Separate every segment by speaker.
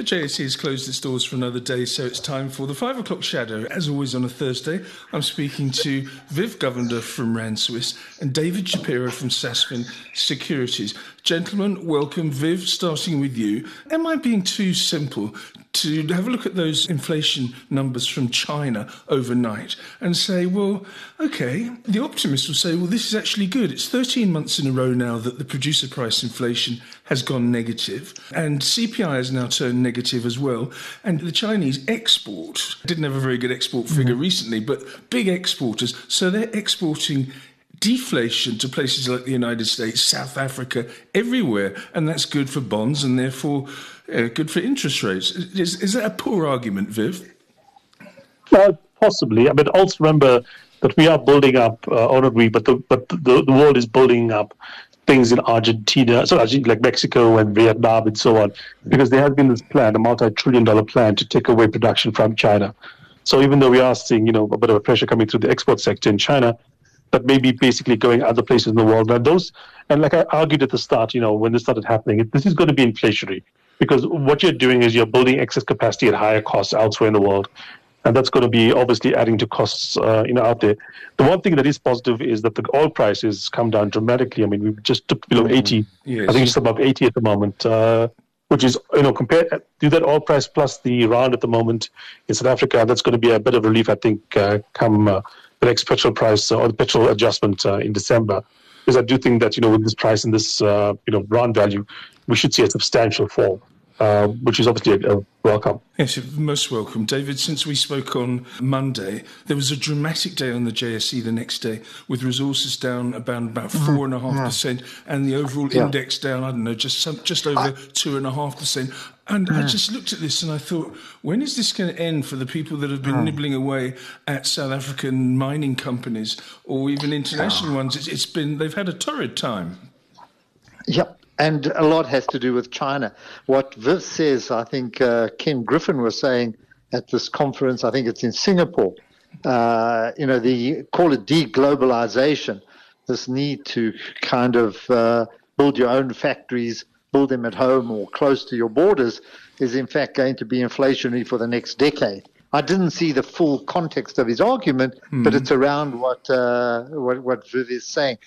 Speaker 1: The JSE has closed its doors for another day, so it's time for the five o'clock shadow. As always on a Thursday, I'm speaking to Viv Govender from Rand Swiss and David Shapiro from Sasfin Securities. Gentlemen, welcome. Viv, starting with you. Am I being too simple to have a look at those inflation numbers from China overnight and say, well, okay, the optimist will say, well, this is actually good. It's 13 months in a row now that the producer price inflation has gone negative, and CPI has now turned negative as well. And the Chinese export didn't have a very good export figure mm-hmm. recently, but big exporters, so they're exporting deflation to places like the United States, South Africa, everywhere, and that's good for bonds and therefore uh, good for interest rates. Is, is that a poor argument, Viv?
Speaker 2: Uh, possibly. I mean, also remember that we are building up, uh, or not we, but the but the, the world is building up things in Argentina, so like Mexico and Vietnam and so on, because there has been this plan, a multi-trillion dollar plan to take away production from China. So even though we are seeing, you know, a bit of a pressure coming through the export sector in China, but maybe basically going other places in the world. Now those, and like I argued at the start, you know, when this started happening, this is going to be inflationary because what you're doing is you're building excess capacity at higher costs elsewhere in the world. And that's going to be obviously adding to costs, uh, you know, out there. The one thing that is positive is that the oil prices come down dramatically. I mean, we've just dipped below mm-hmm. 80. Yes. I think it's above 80 at the moment, uh, which is, you know, compared to that oil price plus the rand at the moment in South Africa, that's going to be a bit of relief, I think, uh, come uh, the next petrol price or the petrol adjustment uh, in December. Because I do think that, you know, with this price and this, uh, you know, rand value, we should see a substantial fall. Uh, which is obviously a, a welcome.
Speaker 1: Yes, most welcome. David, since we spoke on Monday, there was a dramatic day on the JSE the next day with resources down about, about 4.5%, mm-hmm. and the overall yeah. index down, I don't know, just some, just over 2.5%. And yeah. I just looked at this and I thought, when is this going to end for the people that have been mm. nibbling away at South African mining companies or even international ones? It's, it's been, they've had a torrid time.
Speaker 3: Yep. And a lot has to do with China. What Viv says, I think uh, Ken Griffin was saying at this conference, I think it's in Singapore, uh, you know, the call it deglobalization, this need to kind of uh, build your own factories, build them at home or close to your borders, is in fact going to be inflationary for the next decade. I didn't see the full context of his argument, mm-hmm. but it's around what, uh, what what Viv is saying.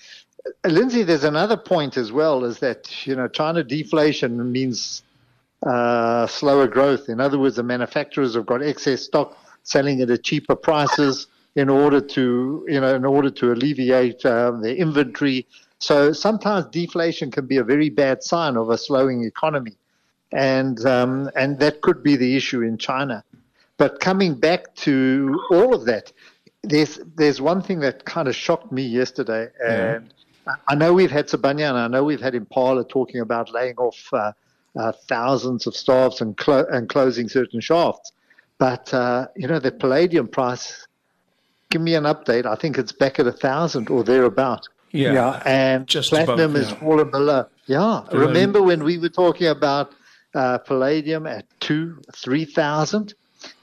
Speaker 3: Lindsay, there's another point as well is that, you know, China deflation means uh, slower growth. In other words, the manufacturers have got excess stock selling it at cheaper prices in order to, you know, in order to alleviate um, their inventory. So sometimes deflation can be a very bad sign of a slowing economy. And, um, and that could be the issue in China. But coming back to all of that, there's there's one thing that kind of shocked me yesterday, and I know we've had Sibanye and I know we've had Impala talking about laying off uh, uh, thousands of staffs and, clo- and closing certain shafts. But, uh, you know, the palladium price, give me an update. I think it's back at a thousand or thereabout.
Speaker 1: Yeah. yeah.
Speaker 3: And just platinum above, yeah. is fallen below. Yeah. Below. Remember when we were talking about uh, palladium at two, 3,000?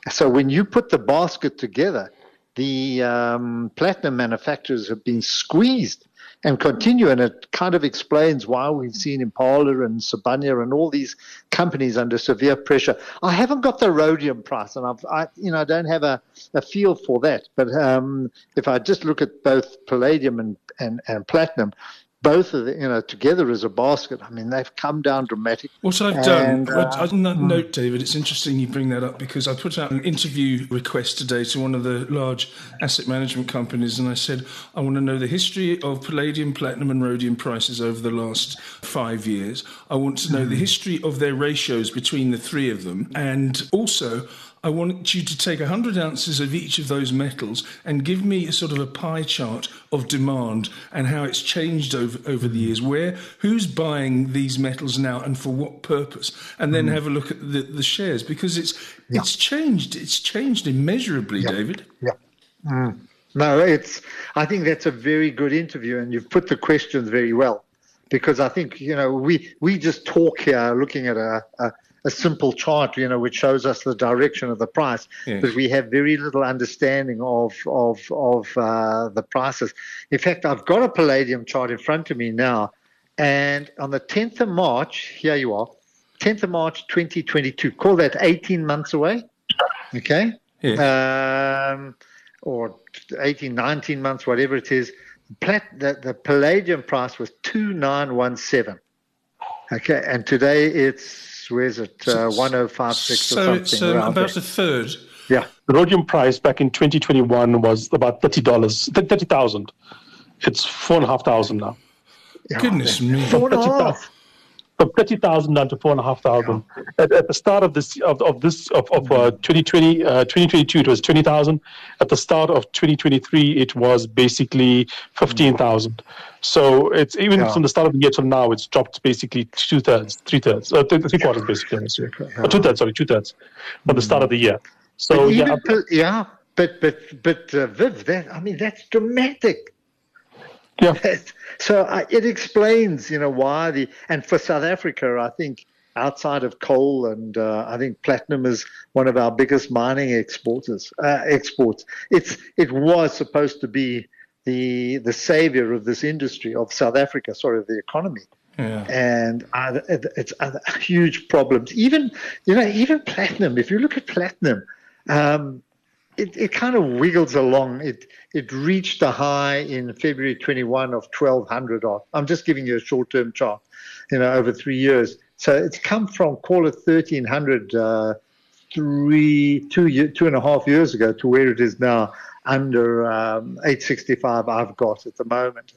Speaker 3: So when you put the basket together, the um, platinum manufacturers have been squeezed and continue. And it kind of explains why we've seen Impala and Sibanye and all these companies under severe pressure. I haven't got the rhodium price, and I've, I, you know, I don't have a, a feel for that. But um, if I just look at both palladium and, and, and platinum, both of the, you know, together as a basket. I mean, they've come down dramatically.
Speaker 1: What I've done, uh, on that hmm. note, David, it's interesting you bring that up because I put out an interview request today to one of the large asset management companies, and I said I want to know the history of palladium, platinum, and rhodium prices over the last five years. I want to know mm. the hmm. history of their ratios between the three of them, and also I want you to take 100 ounces of each of those metals and give me a sort of a pie chart of demand and how it's changed over, over the years. Where, who's buying these metals now and for what purpose? And then mm. have a look at the, the shares because it's, yeah. it's changed. It's changed immeasurably,
Speaker 3: yeah.
Speaker 1: David.
Speaker 3: Yeah. Mm. No, it's, I think that's a very good interview and you've put the questions very well because I think, you know, we, we just talk here looking at a, a a simple chart, you know, which shows us the direction of the price,
Speaker 1: Yes.
Speaker 3: but we have very little understanding of of of uh, the prices. In fact, I've got a palladium chart in front of me now, and on the 10th of March, here you are, 10th of March 2022. Call that 18 months away, okay? Um, or 18, 19 months, whatever it is. Plat, the, the palladium price was 2917. Okay, and today it's, where's it, uh, 1056 or
Speaker 1: So
Speaker 3: something.
Speaker 1: it's um, about
Speaker 3: there.
Speaker 1: a third.
Speaker 3: Yeah.
Speaker 2: The rhodium price back in 2021 was about thirty dollars, thirty thousand. It's four and a half thousand now.
Speaker 3: yeah.
Speaker 1: Goodness me.
Speaker 3: Four and a
Speaker 2: Thirty
Speaker 3: half.
Speaker 2: From thirty thousand down to four and a half thousand. At, at the start of this of, of this of, of uh, 2020 uh, 2022 it was twenty thousand. At the start of 2023 it was basically fifteen thousand. So it's even
Speaker 3: Yeah.
Speaker 2: from the start of the year till now it's dropped basically two thirds, three thirds, uh, th- three quarters basically. Say. Two thirds, sorry, two thirds from the start of the year. So
Speaker 3: But
Speaker 2: yeah,
Speaker 3: even, yeah, but but but uh, Viv, that I mean that's dramatic.
Speaker 2: Yeah.
Speaker 3: so uh, it explains, you know, why the and for South Africa, I think outside of coal and uh, I think platinum is one of our biggest mining exporters. Uh, exports. It's it was supposed to be the the savior of this industry of South Africa, sorry, of the economy
Speaker 1: Yeah.
Speaker 3: and uh, it's uh, huge problems. Even you know, even platinum. If you look at platinum, um, it, it kind of wiggles along. It it reached a high in February 21 of 1200 odd. I'm just giving you a short term chart, you know, over three years. So it's come from call it 1300 uh, three two year, two and a half years ago to where it is now under um, 865 I've got at the moment.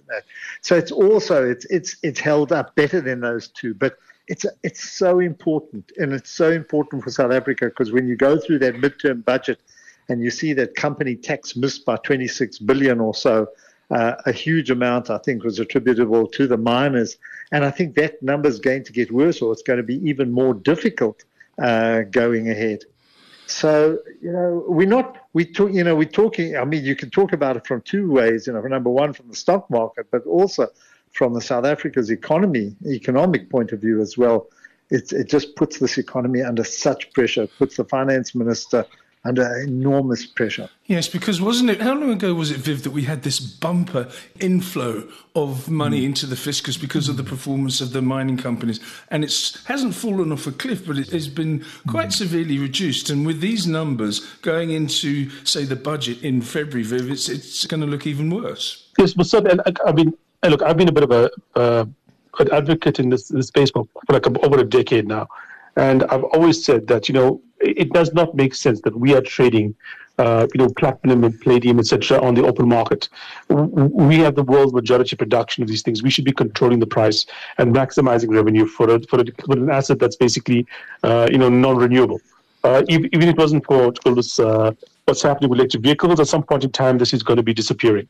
Speaker 3: So it's also it's it's it's held up better than those two, but it's it's so important and it's so important for South Africa because when you go through that midterm budget and you see that company tax missed by 26 billion or so, uh, a huge amount I think was attributable to the miners, and I think that number is going to get worse or it's going to be even more difficult uh, going ahead. So you know, we're not we talk. You know, we're talking. I mean, you can talk about it from two ways. You know, number one from the stock market, but also from the South Africa's economy, economic point of view as well. It it just puts this economy under such pressure. It puts the finance minister under enormous pressure.
Speaker 1: Yes, because wasn't it? How long ago was it, Viv, that we had this bumper inflow of money
Speaker 3: Hmm.
Speaker 1: into the fiscus because of the performance of the mining companies, and it hasn't fallen off a cliff, but it has been quite
Speaker 3: Hmm.
Speaker 1: severely reduced. And with these numbers going into, say, the budget in February, Viv, it's it's going to look even worse.
Speaker 2: Yes, but certainly, I I mean, and look, I've been a bit of a uh, an advocate in this, this space for, for like over a decade now, and I've always said that you know it, does not make sense that we are trading, uh, you know, platinum and palladium, etc., on the open market. We have the world's majority production of these things. We should be controlling the price and maximizing revenue for a, for, a, for an asset that's basically, uh, you know, non-renewable. Uh, even, even if it wasn't for this, uh, what's happening with electric vehicles, at some point in time, this is going to be disappearing.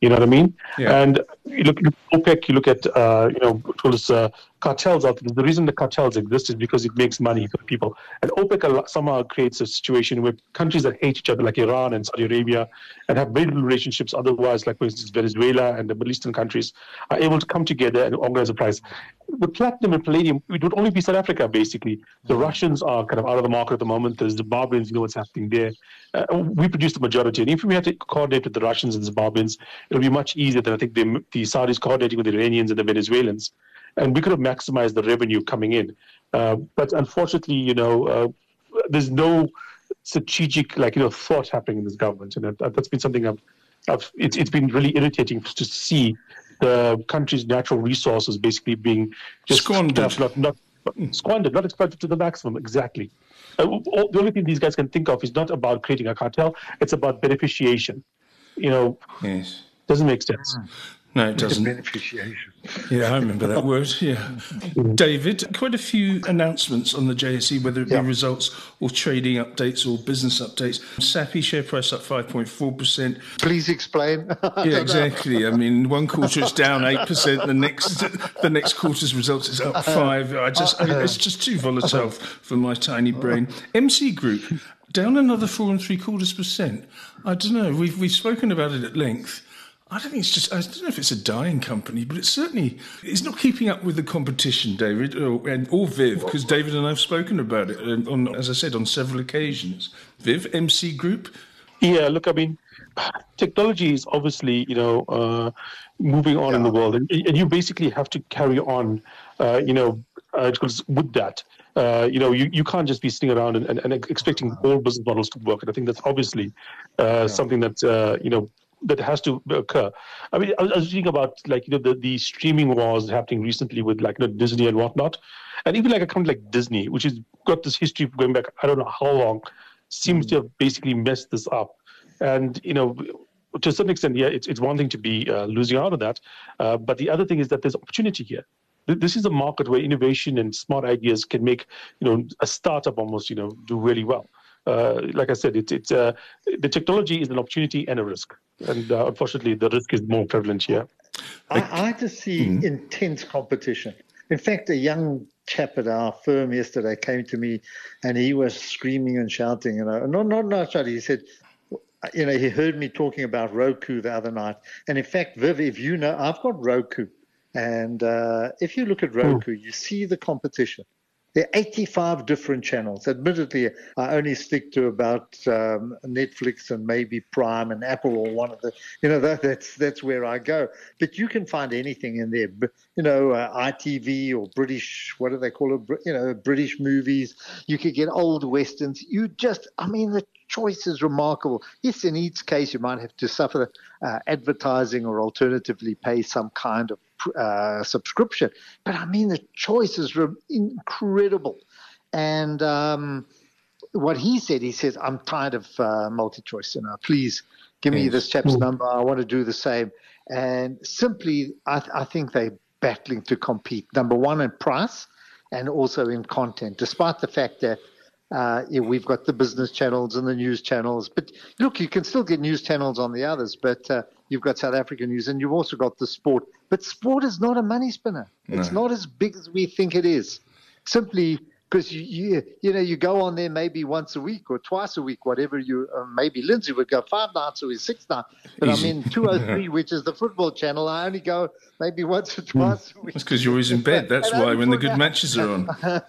Speaker 2: You know what I mean?
Speaker 1: Yeah.
Speaker 2: And you look at OPEC, you look at uh, you know those uh, cartels out there. The reason the cartels exist is because it makes money for people. And OPEC somehow creates a situation where countries that hate each other, like Iran and Saudi Arabia, and have very little relationships otherwise, like for instance Venezuela and the Middle Eastern countries, are able to come together and organize a price. The platinum and palladium, it would only be South Africa basically. The Russians are kind of out of the market at the moment. The Zimbabweans, you know what's happening there. Uh, we produce the majority, and if we had to coordinate with the Russians and the Zimbabweans, it'll be much easier than I think the, the Saudis coordinating with the Iranians and the Venezuelans. And we could have maximized the revenue coming in. Uh, but unfortunately, you know, uh, there's no strategic, like, you know, thought happening in this government. And that, that's been something I've, I've it's, it's been really irritating to see the country's natural resources basically being just
Speaker 1: Squandered.
Speaker 2: Not, not, squandered, not exploited to the maximum, exactly. Uh, all- the only thing these guys can think of is not about creating a cartel, it's about beneficiation. You know,
Speaker 1: Yes.
Speaker 2: doesn't make sense.
Speaker 1: No, it doesn't.
Speaker 3: Beneficiation.
Speaker 1: Yeah, I remember that word. Yeah. David, quite a few announcements on the JSE, whether it be
Speaker 3: Yeah.
Speaker 1: results or trading updates or business updates. Sappi share price up 5.4%.
Speaker 3: Please explain.
Speaker 1: Yeah, exactly. I mean, one quarter it's down eight percent. The next, the next quarter's results is up five. I just, I, it's just too volatile for my tiny brain. MC Group down another four and three quarters percent. I don't know. We've we've spoken about it at length. I don't think it's just. I don't know if it's a dying company, but it's certainly it's not keeping up with the competition, David, or, and, or Viv, because David and I have spoken about it um, on, as I said, on several occasions. Viv, MC Group.
Speaker 2: Yeah, look, I mean, technology is obviously you know uh, moving on yeah. in the world, and, and, you basically have to carry on, uh, you know, uh, with that. Uh, you know, you, you can't just be sitting around and, and, and expecting all business models to work. And I think that's obviously uh, yeah. something that, uh, you know, that has to occur. I mean, I was, I was thinking about like, you know, the, the streaming wars happening recently with like you know, Disney and whatnot. And even like a company like Disney, which has got this history going back, I don't know how long, seems mm. to have basically messed this up. And, you know, to some extent, yeah, it's, it's one thing to be uh, losing out on that. Uh, but the other thing is that there's opportunity here this is a market where innovation and smart ideas can make you know a startup almost you know do really well. Uh, like I said, it's it's uh, the technology is an opportunity and a risk, and uh, unfortunately, the risk is more prevalent here.
Speaker 3: I, I just see mm-hmm. intense competition. In fact, a young chap at our firm yesterday came to me, and he was screaming and shouting. You know, not not not shouting. He said, you know, he heard me talking about Roku the other night, and in fact, Viv, if you know, I've got Roku. And uh, if you look at Roku, you see the competition. There are 85 different channels. Admittedly, I only stick to about um, Netflix and maybe Prime and Apple or one of the, you know, that, that's that's where I go. But you can find anything in there, you know, uh, ITV or British, what do they call it? You know, British movies. You could get old westerns. You just, I mean, the choice is remarkable. Yes, in each case, you might have to suffer uh, advertising or alternatively pay some kind of uh, subscription. But I mean, the choice is re- incredible. And um, what he said, he says, I'm tired of uh, multi choice. You know, please give me this chap's number. I want to do the same. And simply, I, th- I think they're battling to compete. Number one in price and also in content, despite the fact that uh, yeah, we've got the business channels and the news channels. But look, you can still get news channels on the others, but uh, you've got South African news and you've also got the sport. But sport is not a money spinner. No. It's not as big as we think it is. Simply because you, you you know you go on there maybe once a week or twice a week, whatever you uh, maybe Lindsay would go five nights or six nights. But Easy. I'm in 203, which is the football channel. I only go maybe once or twice
Speaker 1: a week. That's because you're always in bed. That's why when the good matches are on.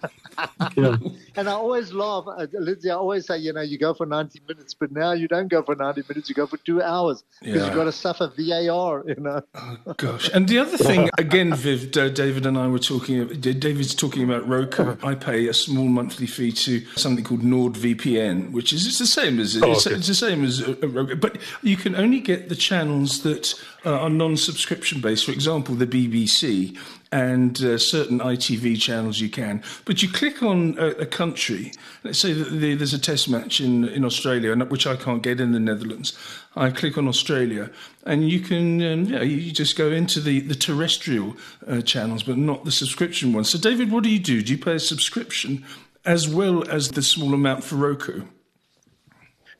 Speaker 3: yeah. And I always laugh, uh, Lindsay. I always say, you know, you go for 90 minutes, but now you don't go for 90 minutes. You go for two hours because yeah. you've got to suffer VAR. You know.
Speaker 1: Oh gosh. And the other thing, again, Viv, David and I were talking. David's talking about Roku. I pay a small monthly fee to something called NordVPN, which is it's the same as oh, it's, okay. it's, the same as uh, a, but you can only get the channels that uh, are non-subscription based. For example, the BBC and uh, certain ITV channels you can. But you click on a, a country. Let's say that there's a test match in in Australia, which I can't get in the Netherlands. I click on Australia, and you can um, you, you just go into the the terrestrial uh, channels, but not the subscription ones. So, David, what do you do? Do you pay a subscription as well as the small amount for Roku?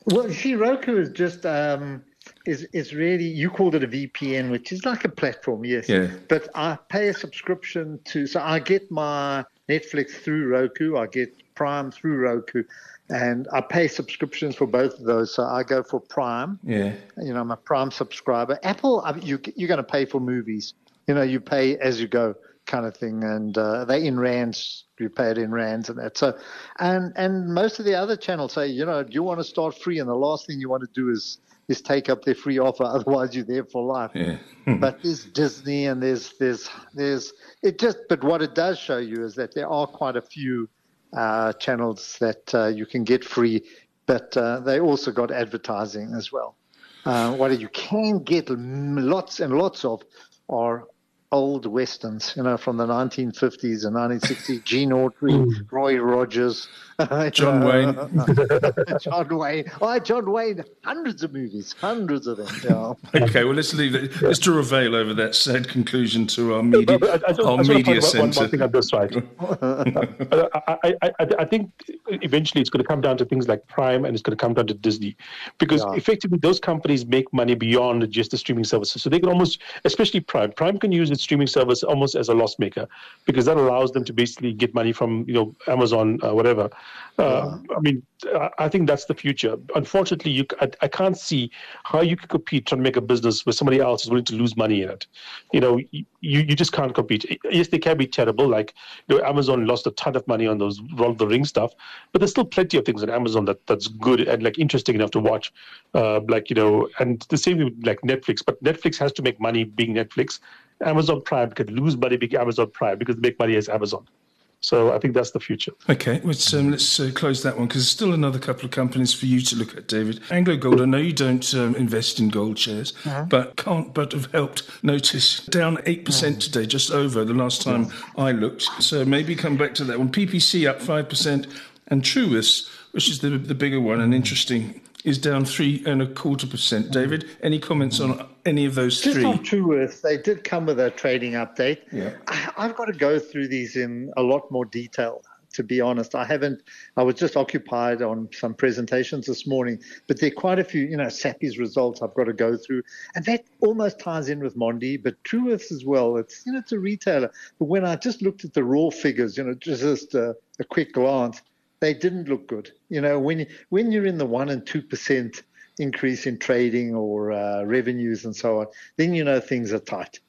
Speaker 3: Well, see, Roku is just. Um is is really you called it a VPN, which is like a platform, yes.
Speaker 1: Yeah.
Speaker 3: But I pay a subscription to, so I get my Netflix through Roku, I get Prime through Roku, and I pay subscriptions for both of those. So I go for Prime.
Speaker 1: Yeah.
Speaker 3: You know, I'm a Prime subscriber. Apple, you you're going to pay for movies. You know, you pay as you go kind of thing, and uh, they in rands. You pay it in rands and that. So, and and most of the other channels say, you know, do you want to start free? And the last thing you want to do is is take up their free offer. Otherwise, you're there for life.
Speaker 1: Yeah.
Speaker 3: but there's Disney and there's there's there's it just. But what it does show you is that there are quite a few uh, channels that uh, you can get free, but uh, they also got advertising as well. Uh, what you can get lots and lots of are old westerns, you know, from the 1950s and 1960s. Gene Autry, hmm. Roy Rogers,
Speaker 1: John Wayne,
Speaker 3: John Wayne. Oh, John Wayne, hundreds of movies, hundreds of them. Yeah.
Speaker 1: okay, well, let's leave it. Let's draw a veil over that sad conclusion to our media, I, I, our media centre.
Speaker 2: One, thing on this, right? I, I, I, think eventually it's going to come down to things like Prime and it's going to come down to Disney, because yeah. effectively those companies make money beyond just the streaming services. So they can almost, especially Prime, Prime can use with streaming service almost as a loss maker because that allows them to basically get money from you know Amazon, uh, whatever. Uh, I mean, I think that's the future. Unfortunately, you I, I, can't see how you can compete trying to make a business where somebody else is willing to lose money in it. You know, you, you just can't compete. Yes, they can be terrible. Like you know, Amazon lost a ton of money on those Lord of the Ring stuff, but there's still plenty of things on Amazon that that's good and like interesting enough to watch. Uh, like you know, and the same with like Netflix. But Netflix has to make money being Netflix. Amazon Prime could lose money being Amazon Prime because they make money as Amazon. So I think that's the future.
Speaker 1: Okay, let's, um, let's uh, close that one because there's still another couple of companies for you to look at, David. Anglo Gold, I know you don't um, invest in gold shares, uh-huh. but can't but have helped notice down 8% uh-huh. today, just over the last time I looked. So maybe come back to that one. PPC up 5% and Truworths, which is the, the bigger one and interesting is down three and a quarter percent. David, any comments on any of those
Speaker 3: Just
Speaker 1: three?
Speaker 3: Just on Truworths, they did come with a trading update.
Speaker 1: Yeah.
Speaker 3: I, I've got to go through these in a lot more detail. To be honest, I haven't. I was just occupied on some presentations this morning, but there are quite a few, you know, Sappi's results I've got to go through, and that almost ties in with Mondi, but Truworths as well. It's you know, it's a retailer, but when I just looked at the raw figures, you know, just a, a quick glance, they didn't look good. You know, when when you're in the one and two percent increase in trading or uh, revenues and so on, then you know things are tight.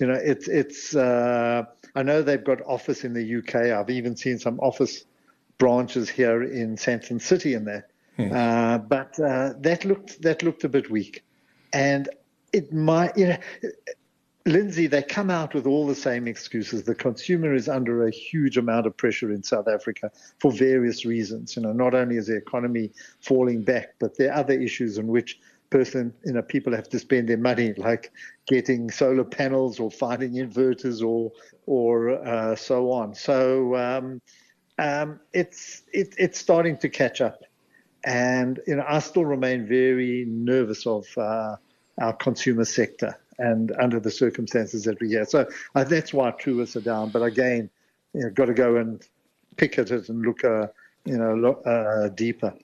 Speaker 3: You know, it's it's. Uh, I know they've got office in the UK. I've even seen some office branches here in Sandton City in there, hmm. uh, but uh, that looked that looked a bit weak, and it might. You know, Lindsay, they come out with all the same excuses. The consumer is under a huge amount of pressure in South Africa for various reasons. You know, not only is the economy falling back, but there are other issues in which person, you know, people have to spend their money, like getting solar panels or finding inverters or or uh, so on. So um, um, it's it, it's starting to catch up, and you know, I still remain very nervous of uh, our consumer sector and under the circumstances that we get. So uh, that's why Truworths are down. But again, you know, got to go and pick at it and look, uh, you know, look, uh, deeper.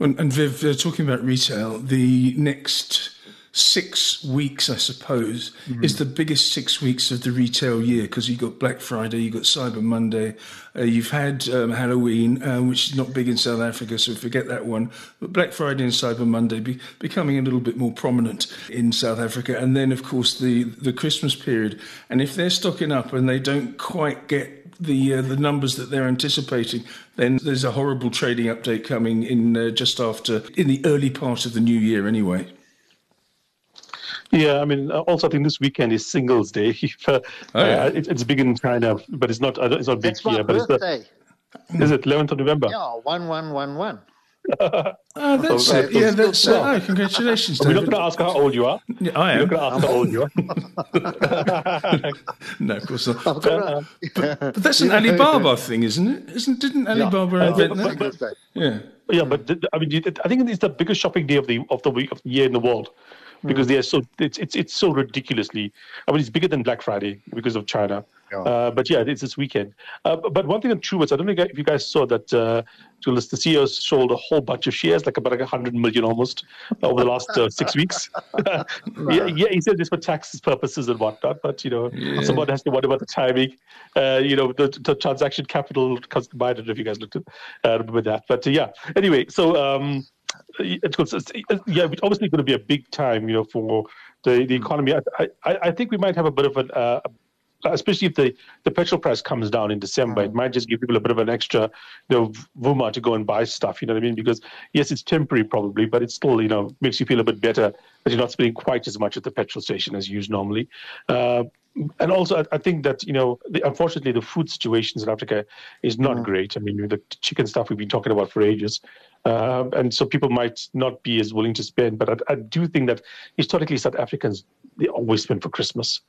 Speaker 1: And, and Viv, uh, talking about retail, the next six weeks, I suppose, mm-hmm. is the biggest six weeks of the retail year because you've got Black Friday, you've got Cyber Monday, uh, you've had um, Halloween, uh, which is not big in South Africa, so forget that one. But Black Friday and Cyber Monday be, becoming a little bit more prominent in South Africa. And then, of course, the, the Christmas period. And if they're stocking up and they don't quite get the uh, the numbers that they're anticipating, then there's a horrible trading update coming in uh, just after in the early part of the new year anyway.
Speaker 2: Yeah, I mean, uh, also I think this weekend is Singles Day. oh, yeah. uh, it, it's big in China, but it's not. It's not big
Speaker 3: here.
Speaker 2: But
Speaker 3: birthday.
Speaker 2: it's the, is it 11th of November?
Speaker 3: Yeah, one one one one.
Speaker 1: oh, that's so, it. Yeah, that's uh, oh, congratulations.
Speaker 2: We're not going to ask how old you are.
Speaker 1: Yeah, I am.
Speaker 2: We're not going to ask how old you
Speaker 1: are. no, of course not. But, uh, but, but, that's an Alibaba thing, isn't it? Isn't didn't Alibaba yeah. invent uh, that? Yeah.
Speaker 2: Yeah, but I mean, I think it's the biggest shopping day of the of the week of the year in the world because mm. they are so it's it's it's so ridiculously. I mean, it's bigger than Black Friday because of China. Yeah. Uh, but yeah, it's this weekend. Uh, but one thing that's true is I don't know if you guys saw that uh, the CEO sold a whole bunch of shares, like about a hundred million almost, over the last uh, six weeks. yeah, yeah, he said this for tax purposes and whatnot. But you know, yeah. someone has to wonder about the timing. Uh, you know, the, the, transaction capital comes I don't know if you guys looked at uh, remember that. But yeah, anyway, so. Um, it's, it's, yeah, it's obviously going to be a big time, you know, for the, the economy. I, I, I think we might have a bit of an, uh, especially if the, the petrol price comes down in December, it might just give people a bit of an extra, you know, vuma to go and buy stuff. You know what I mean? Because yes, it's temporary probably, but it still, you know, makes you feel a bit better that you're not spending quite as much at the petrol station as you use normally. Uh, and also, I, I, think that you know, the, unfortunately, the food situation in Africa is not mm. great. I mean, the chicken stuff we've been talking about for ages. Uh, and so people might not be as willing to spend. But I, I, do think that historically, South Africans they always spend for Christmas.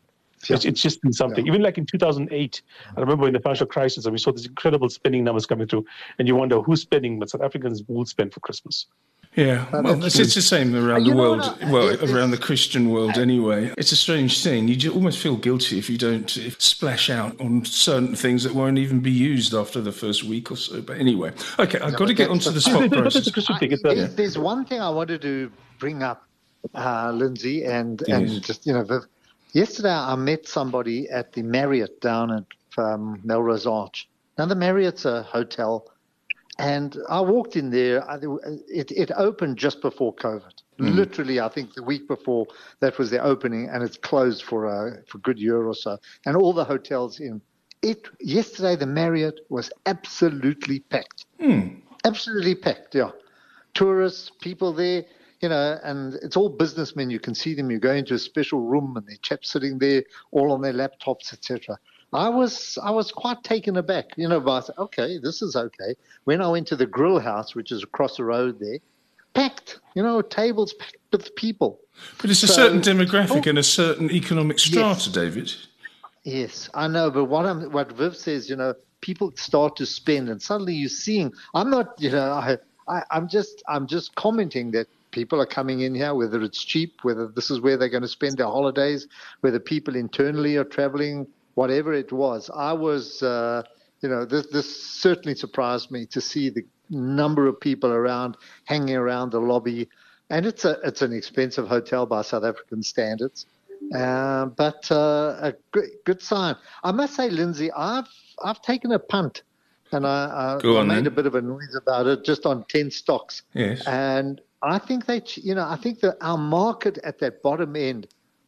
Speaker 2: Yeah. It's, it's, just been something. Yeah. Even like in 2008, I remember in the financial crisis, and we saw these incredible spending numbers coming through, and you wonder who's spending, but South Africans will spend for Christmas.
Speaker 1: Yeah, well, it's, it's, the same around the world. well, around the Christian world anyway. It's a strange thing. You almost feel guilty if you don't splash out on certain things that won't even be used after the first week or so. But anyway, okay, I've got to get onto the spot process.
Speaker 3: there's, there's one thing I wanted to bring up, uh, Lindsay, and and just you know, Yesterday, I met somebody at the Marriott down at um, Melrose Arch. Now, the Marriott's a hotel, and I walked in there. It, it opened just before COVID. Mm. Literally, I think the week before that was the opening, and it's closed for a for a good year or so. And all the hotels in it yesterday, the Marriott was absolutely packed.
Speaker 1: Mm.
Speaker 3: Absolutely packed. Yeah, tourists, people there you know, and it's all businessmen. You can see them. You go into a special room, and they're chaps sitting there, all on their laptops, etc. I was I was quite taken aback, you know, by okay, this is okay. When I went to the grill house, which is across the road there, packed, you know, tables packed with people.
Speaker 1: But it's a certain demographic oh, and a certain economic strata, yes, David.
Speaker 3: Yes, I know. But what I'm, what Viv says, you know, people start to spend, and suddenly you're seeing. I'm not, you know, I, I I'm just I'm just commenting that people are coming in here, whether it's cheap, whether this is where they're going to spend their holidays, whether people internally are traveling, whatever it was. I was, uh, you know, this, this certainly surprised me to see the number of people around, hanging around the lobby. And it's a it's an expensive hotel by South African standards, uh, but uh, a good, good sign. I must say, Lindsay, I've I've taken a punt and I, I, I made
Speaker 1: then.
Speaker 3: a bit of a noise about it just on 10 stocks.
Speaker 1: Yes.
Speaker 3: And I think they, you know, I think that our market at that bottom end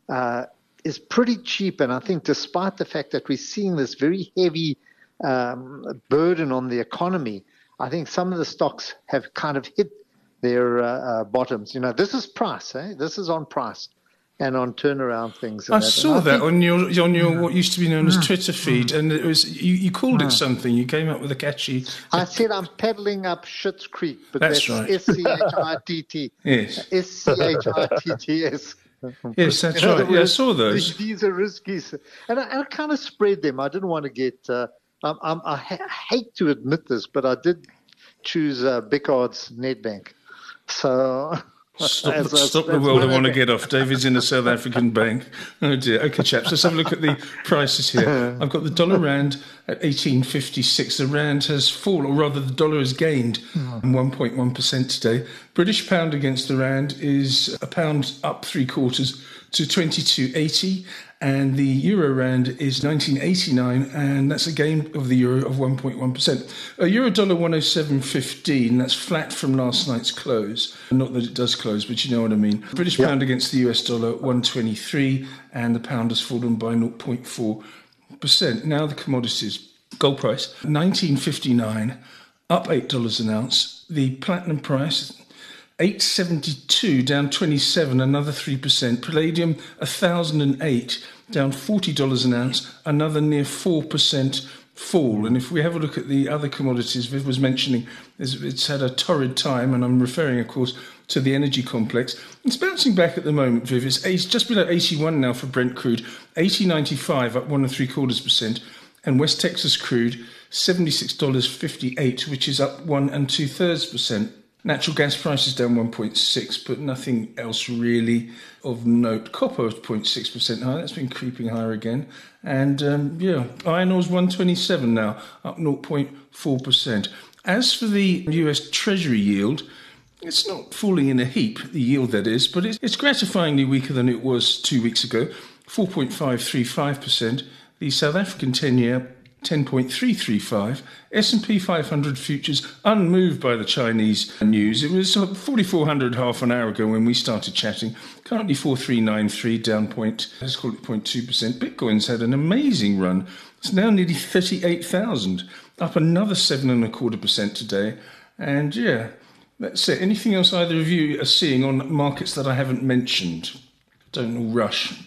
Speaker 3: uh, is pretty cheap, and I think despite the fact that we're seeing this very heavy um, burden on the economy, I think some of the stocks have kind of hit their uh, uh, bottoms. You know, this is price, eh? This is on price and on turnaround things.
Speaker 1: I saw I that think, on your on your what used to be known as mm. Twitter feed, mm. and it was you, you called it mm. something. You came up with a catchy.
Speaker 3: I said I'm pedaling up Schitt's Creek, but
Speaker 1: that's,
Speaker 3: that's right. S C H I T T.
Speaker 1: Yes.
Speaker 3: S C H I T T S.
Speaker 1: Yes, that's right. Words, yeah, I saw those.
Speaker 3: These are risky, and I, I kind of spread them. I didn't want to get. Uh, I'm, I'm, i hate to admit this, but I did choose uh, Bickard's Nedbank. So
Speaker 1: Stop, the, stop the world I want to get off. David's in a South African bank. Oh dear. Okay, chaps, let's have a look at the prices here. I've got the dollar rand at 1856. The rand has fallen, or rather, the dollar has gained 1.1% today. British pound against the rand is a pound up three quarters to 22.80 and the euro rand is 1989 and that's a gain of the euro of 1.1%. A euro dollar 107.15 that's flat from last night's close. Not that it does close but you know what I mean. British yep. pound against the US dollar 123 and the pound has fallen by 0.4%. Now the commodities. Gold price 1959 up $8 an ounce. The platinum price 872 down 27 another 3% palladium 1008 down $40 an ounce another near 4% fall. And if we have a look at the other commodities viv was mentioning it's had a torrid time and i'm referring of course to the energy complex. It's bouncing back at the moment viv. It's just below 81 now for brent crude 80.95 up one and three quarters percent and west texas crude $76.58 which is up one and two thirds percent Natural gas prices down 1.6, but nothing else really of note. Copper 0.6% higher. That's been creeping higher again. And um, yeah, iron ore's 127 now, up 0.4%. As for the US Treasury yield, it's not falling in a heap, the yield that is, but it's, it's gratifyingly weaker than it was two weeks ago, 4.535%. The South African 10 year 10.335. S&P 500 futures unmoved by the Chinese news. It was uh, 4,400 half an hour ago when we started chatting. Currently 4,393, down point, let's call it 0.2%. Bitcoin's had an amazing run. It's now nearly 38,000, up another seven and a quarter percent today. And yeah, that's it. Anything else either of you are seeing on markets that I haven't mentioned? Don't rush.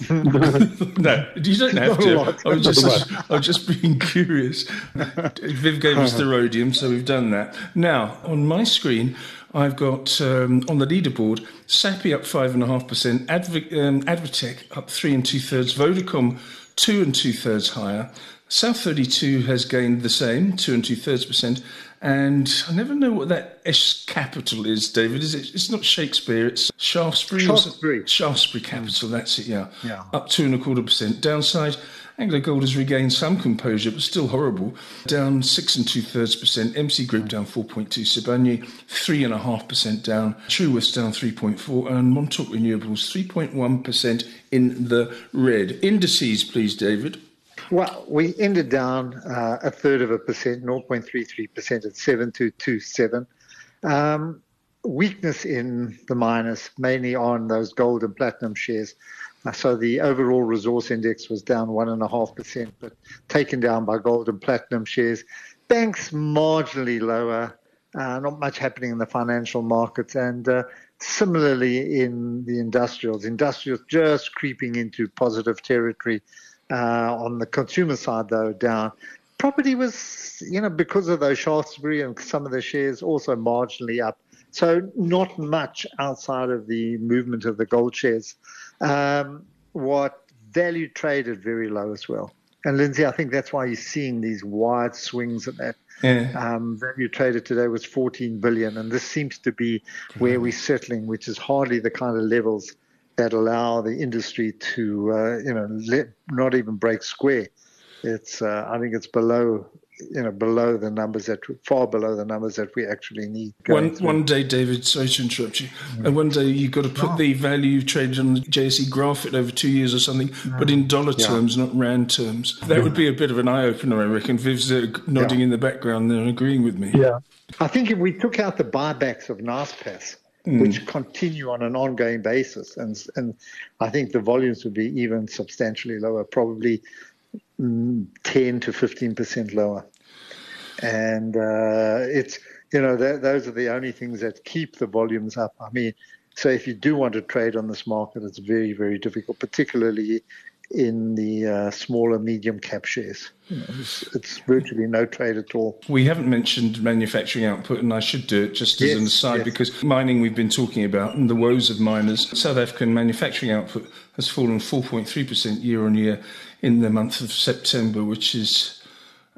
Speaker 1: no, you don't have to. I was just, I was just being curious. Viv gave us the rhodium, so we've done that. Now, on my screen, I've got um, on the leaderboard Sappi up five and a half percent, um, Advtech up three and two thirds, Vodacom two and two thirds higher, South 32 has gained the same, two and two thirds percent. And I never know what that S capital is, David. Is it? It's not Shakespeare. It's Shaftesbury.
Speaker 3: Shaftesbury.
Speaker 1: Shaftesbury capital. That's it. Yeah.
Speaker 3: Yeah.
Speaker 1: Up two and a quarter percent. Downside. Anglo Gold has regained some composure, but still horrible. Down six and two thirds percent. MC Group down 4.2. Sibanye three and a half percent down. Truworths down 3.4, and Montauk Renewables 3.1 percent in the red. Indices, please, David.
Speaker 3: Well, we ended down uh, a third of a percent, 0.33% at 7227. Um, weakness in the miners, mainly on those gold and platinum shares. Uh, so the overall resource index was down 1.5%, but taken down by gold and platinum shares. Banks marginally lower, uh, not much happening in the financial markets. And uh, similarly in the industrials, industrials just creeping into positive territory. Uh, on the consumer side, though, down. Property was, you know, because of those Shaftesbury and some of the shares also marginally up. So not much outside of the movement of the gold shares. Um, what value traded very low as well. And Lindsay, I think that's why you're seeing these wide swings at that.
Speaker 1: Yeah.
Speaker 3: Um, value traded today was 14 billion, and this seems to be where we're settling, which is hardly the kind of levels that allow the industry to, uh, you know, let, not even break square. It's, uh, I think it's below, you know, below the numbers that, far below the numbers that we actually need.
Speaker 1: One, one day, David, sorry to interrupt you. And one day you've got to put
Speaker 3: No.
Speaker 1: the value traded on the JSE, graph it over two years or something, but in dollar
Speaker 3: Yeah.
Speaker 1: terms, not rand terms. That would be a bit of an eye opener, I reckon. Viv's uh, nodding
Speaker 3: Yeah.
Speaker 1: in the background there and agreeing with me.
Speaker 2: Yeah.
Speaker 3: I think if we took out the buybacks of Naspers, which continue on an ongoing basis, and and I think the volumes would be even substantially lower, probably mm, 10 to 15 percent lower. And uh, it's you know th- those are the only things that keep the volumes up. I mean, so if you do want to trade on this market, it's very very difficult, particularly in the uh, smaller medium cap shares. You know, it's, it's virtually no trade at all.
Speaker 1: We haven't mentioned manufacturing output, and I should do it just as
Speaker 3: Yes,
Speaker 1: an aside
Speaker 3: yes.
Speaker 1: because mining we've been talking about and the woes of miners. South African manufacturing output has fallen 4.3% year on year in the month of September, which is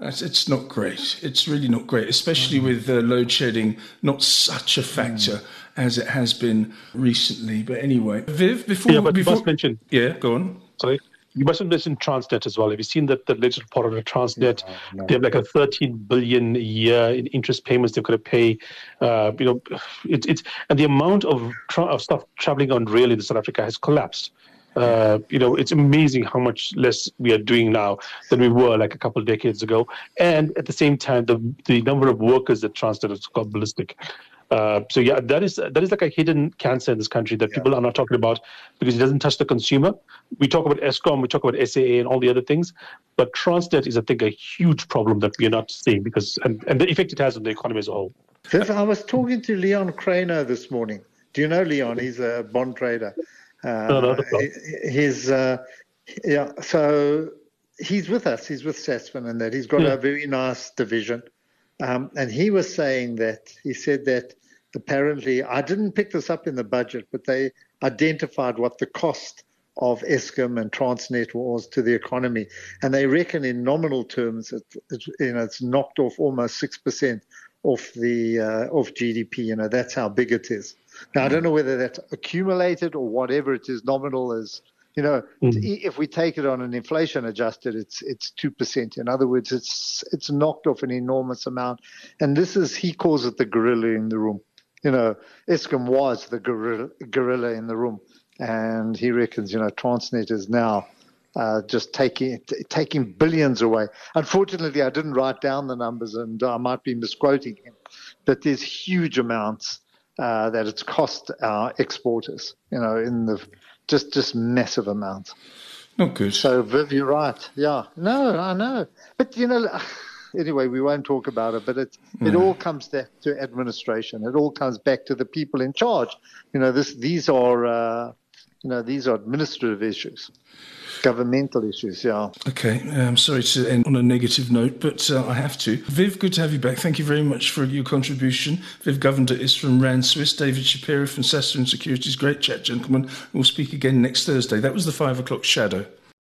Speaker 1: it's it's not great. It's really not great, especially with uh, load shedding not such a factor as it has been recently. But anyway, Viv, before
Speaker 2: Yeah, but you
Speaker 1: before
Speaker 2: must mention,
Speaker 1: yeah, go on.
Speaker 2: sorry, you must have mentioned Transnet as well. Have you seen that the latest report on the Transnet? They have like a 13 billion a year in interest payments they've got to pay. Uh, you know, it's it's and the amount of tra- of stuff traveling on rail in South Africa has collapsed. Uh, you know, it's amazing how much less we are doing now than we were like a couple of decades ago. And at the same time, the the number of workers that Transnet has gone ballistic. Uh, so yeah, that is that is like a hidden cancer in this country that people are not talking about because it doesn't touch the consumer. We talk about Eskom, we talk about SAA, and all the other things, but Transnet is, I think, a huge problem that we are not seeing because and, and the effect it has on the economy as a whole.
Speaker 3: I was talking to Leon Craner this morning. Do you know Leon? He's a bond trader. Uh,
Speaker 2: No, no, no.
Speaker 3: He's uh, yeah. So he's with us. He's with Sasfin and that. He's got
Speaker 2: Yeah.
Speaker 3: a very nice division. Um, and he was saying that he said that apparently I didn't pick this up in the budget, but they identified what the cost of Eskom and Transnet was to the economy, and they reckon in nominal terms, it, it, you know, it's knocked off almost six percent off the uh, off GDP. You know, that's how big it is. Now I don't know whether that's accumulated or whatever it is. Nominal is, you know,
Speaker 2: Mhm.
Speaker 3: if we take it on an inflation adjusted, it's it's two percent. In other words, it's it's knocked off an enormous amount, and this is he calls it the gorilla in the room. You know, Eskom was the gorilla, gorilla in the room, and he reckons you know Transnet is now uh, just taking t- taking billions away. Unfortunately, I didn't write down the numbers, and I might be misquoting him, but there's huge amounts uh, that it's cost our exporters. You know, in the just just massive amounts.
Speaker 1: Not good.
Speaker 3: So Viv, you're right. Yeah, no, I know, but you know. Anyway, we won't talk about it, but it it all comes back to administration. It all comes back to the people in charge. You know, this these are uh, you know these are administrative issues, governmental issues. Yeah.
Speaker 1: Okay, I'm sorry to end on a negative note, but uh, I have to. Viv, good to have you back. Thank you very much for your contribution. Viv Govender is from Rand Swiss, David Shapiro from Sasfin Securities. Great chat, gentlemen. We'll speak again next Thursday. That was the five o'clock shadow.